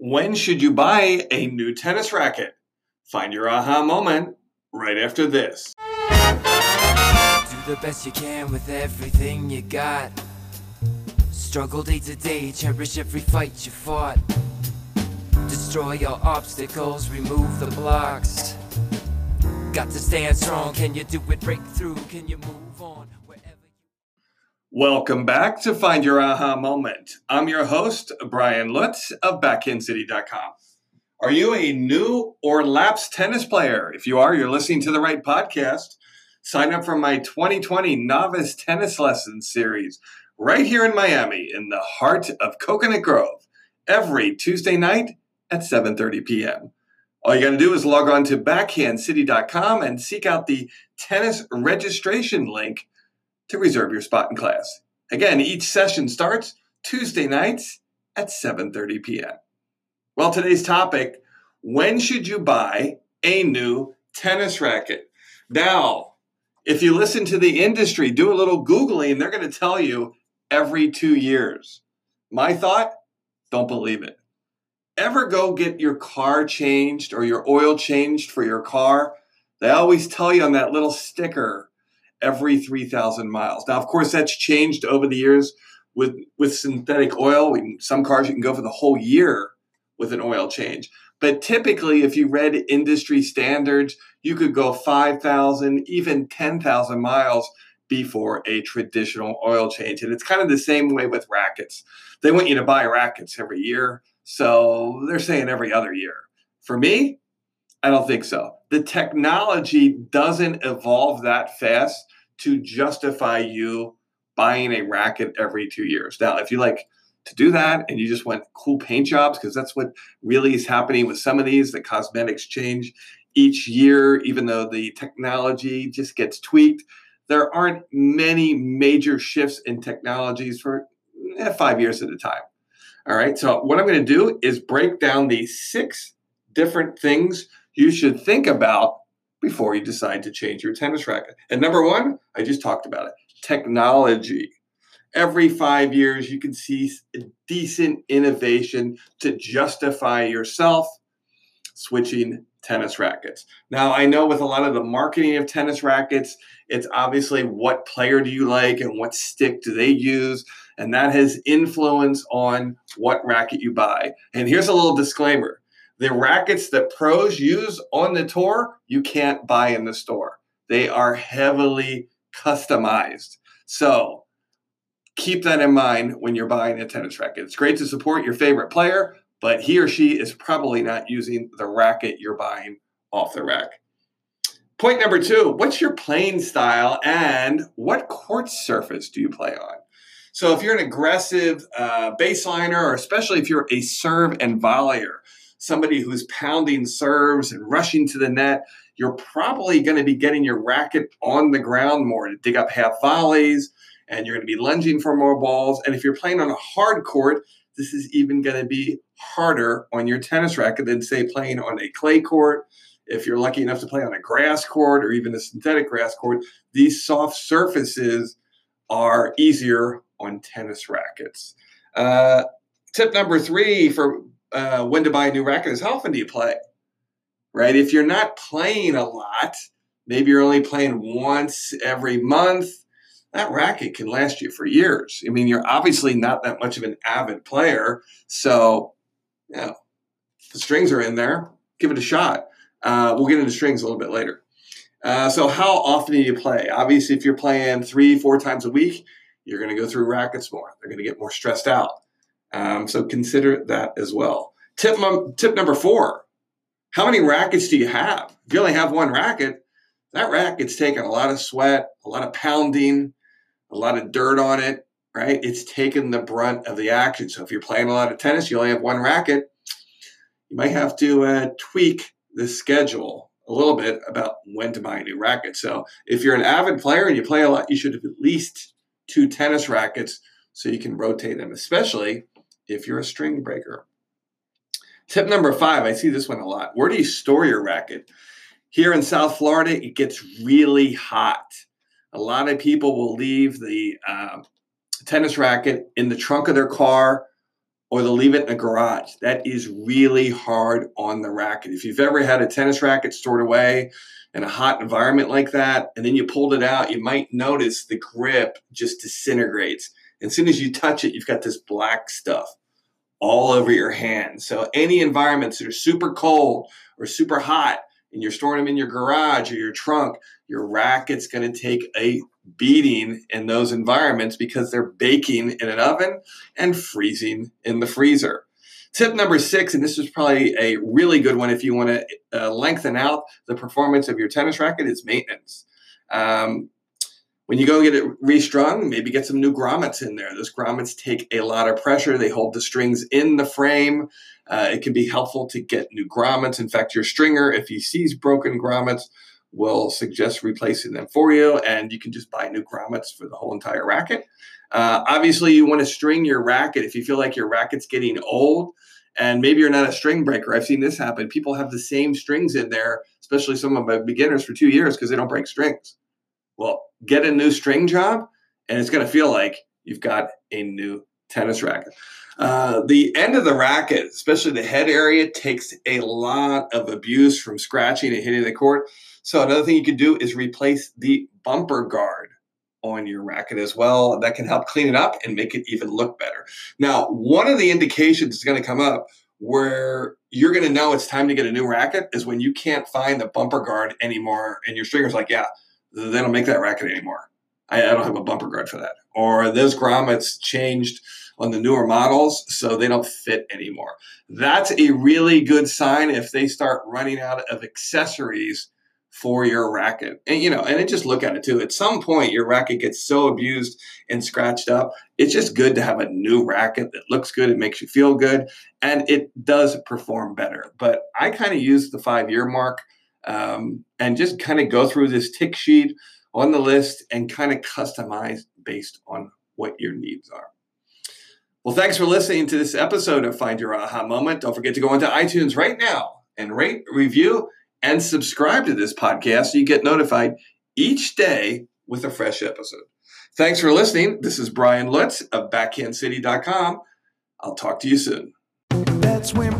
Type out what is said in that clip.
When should you buy a new tennis racket? Find your aha moment right after this. Do the best you can with everything you got. Struggle day to day, cherish every fight you fought. Destroy your obstacles, remove the blocks. Got to stand strong, can you do it? Break through, can you move on? Welcome back to Find Your Aha Moment. I'm your host, Brian Lutz of BackhandCity.com. Are you a new or lapsed tennis player? If you are, you're listening to the right podcast. Sign up for my 2020 Novice Tennis Lessons series right here in Miami in the heart of Coconut Grove every Tuesday night at 7:30 p.m. All you got to do is log on to backhandcity.com and seek out the tennis registration link to reserve your spot in class. Again, each session starts Tuesday nights at 7:30 p.m. Well, today's topic, when should you buy a new tennis racket? Now, if you listen to the industry, do a little googling, they're going to tell you every 2 years. My thought, don't believe it. Ever go get your car changed or your oil changed for your car? They always tell you on that little sticker every 3,000 miles. Now, of course, that's changed over the years with, with synthetic oil. We, some cars you can go for the whole year with an oil change. But typically, if you read industry standards, you could go 5,000, even 10,000 miles before a traditional oil change. And it's kind of the same way with rackets. They want you to buy rackets every year. So they're saying every other year. For me, I don't think so. The technology doesn't evolve that fast to justify you buying a racket every two years. Now, if you like to do that and you just want cool paint jobs, because that's what really is happening with some of these, the cosmetics change each year, even though the technology just gets tweaked. There aren't many major shifts in technologies for eh, five years at a time. All right. So, what I'm going to do is break down the six different things you should think about before you decide to change your tennis racket. And number one, I just talked about it technology. Every five years, you can see a decent innovation to justify yourself switching tennis rackets. Now, I know with a lot of the marketing of tennis rackets, it's obviously what player do you like and what stick do they use, and that has influence on what racket you buy. And here's a little disclaimer the rackets that pros use on the tour, you can't buy in the store. They are heavily customized. So keep that in mind when you're buying a tennis racket. It's great to support your favorite player, but he or she is probably not using the racket you're buying off the rack. Point number two what's your playing style and what court surface do you play on? So, if you're an aggressive uh, baseliner, or especially if you're a serve and volleyer, somebody who's pounding serves and rushing to the net, you're probably going to be getting your racket on the ground more to dig up half volleys, and you're going to be lunging for more balls. And if you're playing on a hard court, this is even going to be harder on your tennis racket than, say, playing on a clay court. If you're lucky enough to play on a grass court or even a synthetic grass court, these soft surfaces are easier on tennis rackets. Uh, tip number three for uh, when to buy a new racket is how often do you play? Right? If you're not playing a lot, maybe you're only playing once every month, that racket can last you for years. I mean, you're obviously not that much of an avid player. So, you know, the strings are in there, give it a shot. Uh, we'll get into strings a little bit later. Uh, so, how often do you play? Obviously, if you're playing three, four times a week, you're going to go through rackets more. They're going to get more stressed out. Um, so, consider that as well. Tip, tip number four How many rackets do you have? If you only have one racket, that racket's taken a lot of sweat, a lot of pounding, a lot of dirt on it, right? It's taking the brunt of the action. So, if you're playing a lot of tennis, you only have one racket, you might have to uh, tweak the schedule a little bit about when to buy a new racket. So if you're an avid player and you play a lot, you should have at least two tennis rackets so you can rotate them, especially if you're a string breaker. Tip number five, I see this one a lot. Where do you store your racket? Here in South Florida, it gets really hot. A lot of people will leave the uh, tennis racket in the trunk of their car or they'll leave it in a garage. That is really hard on the racket. If you've ever had a tennis racket stored away in a hot environment like that, and then you pulled it out, you might notice the grip just disintegrates. As soon as you touch it, you've got this black stuff all over your hand. So any environments that are super cold or super hot, and you're storing them in your garage or your trunk, your racket's going to take a beating in those environments because they're baking in an oven and freezing in the freezer. Tip number six, and this is probably a really good one if you want to uh, lengthen out the performance of your tennis racket, is maintenance. Um, when you go get it restrung, maybe get some new grommets in there. Those grommets take a lot of pressure. They hold the strings in the frame. Uh, it can be helpful to get new grommets. In fact, your stringer, if he sees broken grommets, will suggest replacing them for you, and you can just buy new grommets for the whole entire racket. Uh, obviously, you want to string your racket if you feel like your racket's getting old, and maybe you're not a string breaker. I've seen this happen. People have the same strings in there, especially some of my beginners for two years because they don't break strings. Well, get a new string job, and it's going to feel like you've got a new tennis racket. Uh, the end of the racket, especially the head area, takes a lot of abuse from scratching and hitting the court. So another thing you can do is replace the bumper guard on your racket as well. That can help clean it up and make it even look better. Now, one of the indications is going to come up where you're going to know it's time to get a new racket is when you can't find the bumper guard anymore and your stringer's like, yeah, they don't make that racket anymore. I, I don't have a bumper guard for that. Or those grommets changed on the newer models, so they don't fit anymore. That's a really good sign if they start running out of accessories for your racket. And you know, and just look at it too. At some point your racket gets so abused and scratched up. It's just good to have a new racket that looks good, it makes you feel good, and it does perform better. But I kind of use the 5-year mark um, and just kind of go through this tick sheet on the list and kind of customize based on what your needs are. Well, thanks for listening to this episode of Find Your Aha Moment. Don't forget to go into iTunes right now and rate, review, and subscribe to this podcast so you get notified each day with a fresh episode. Thanks for listening. This is Brian Lutz of BackhandCity.com. I'll talk to you soon. That's when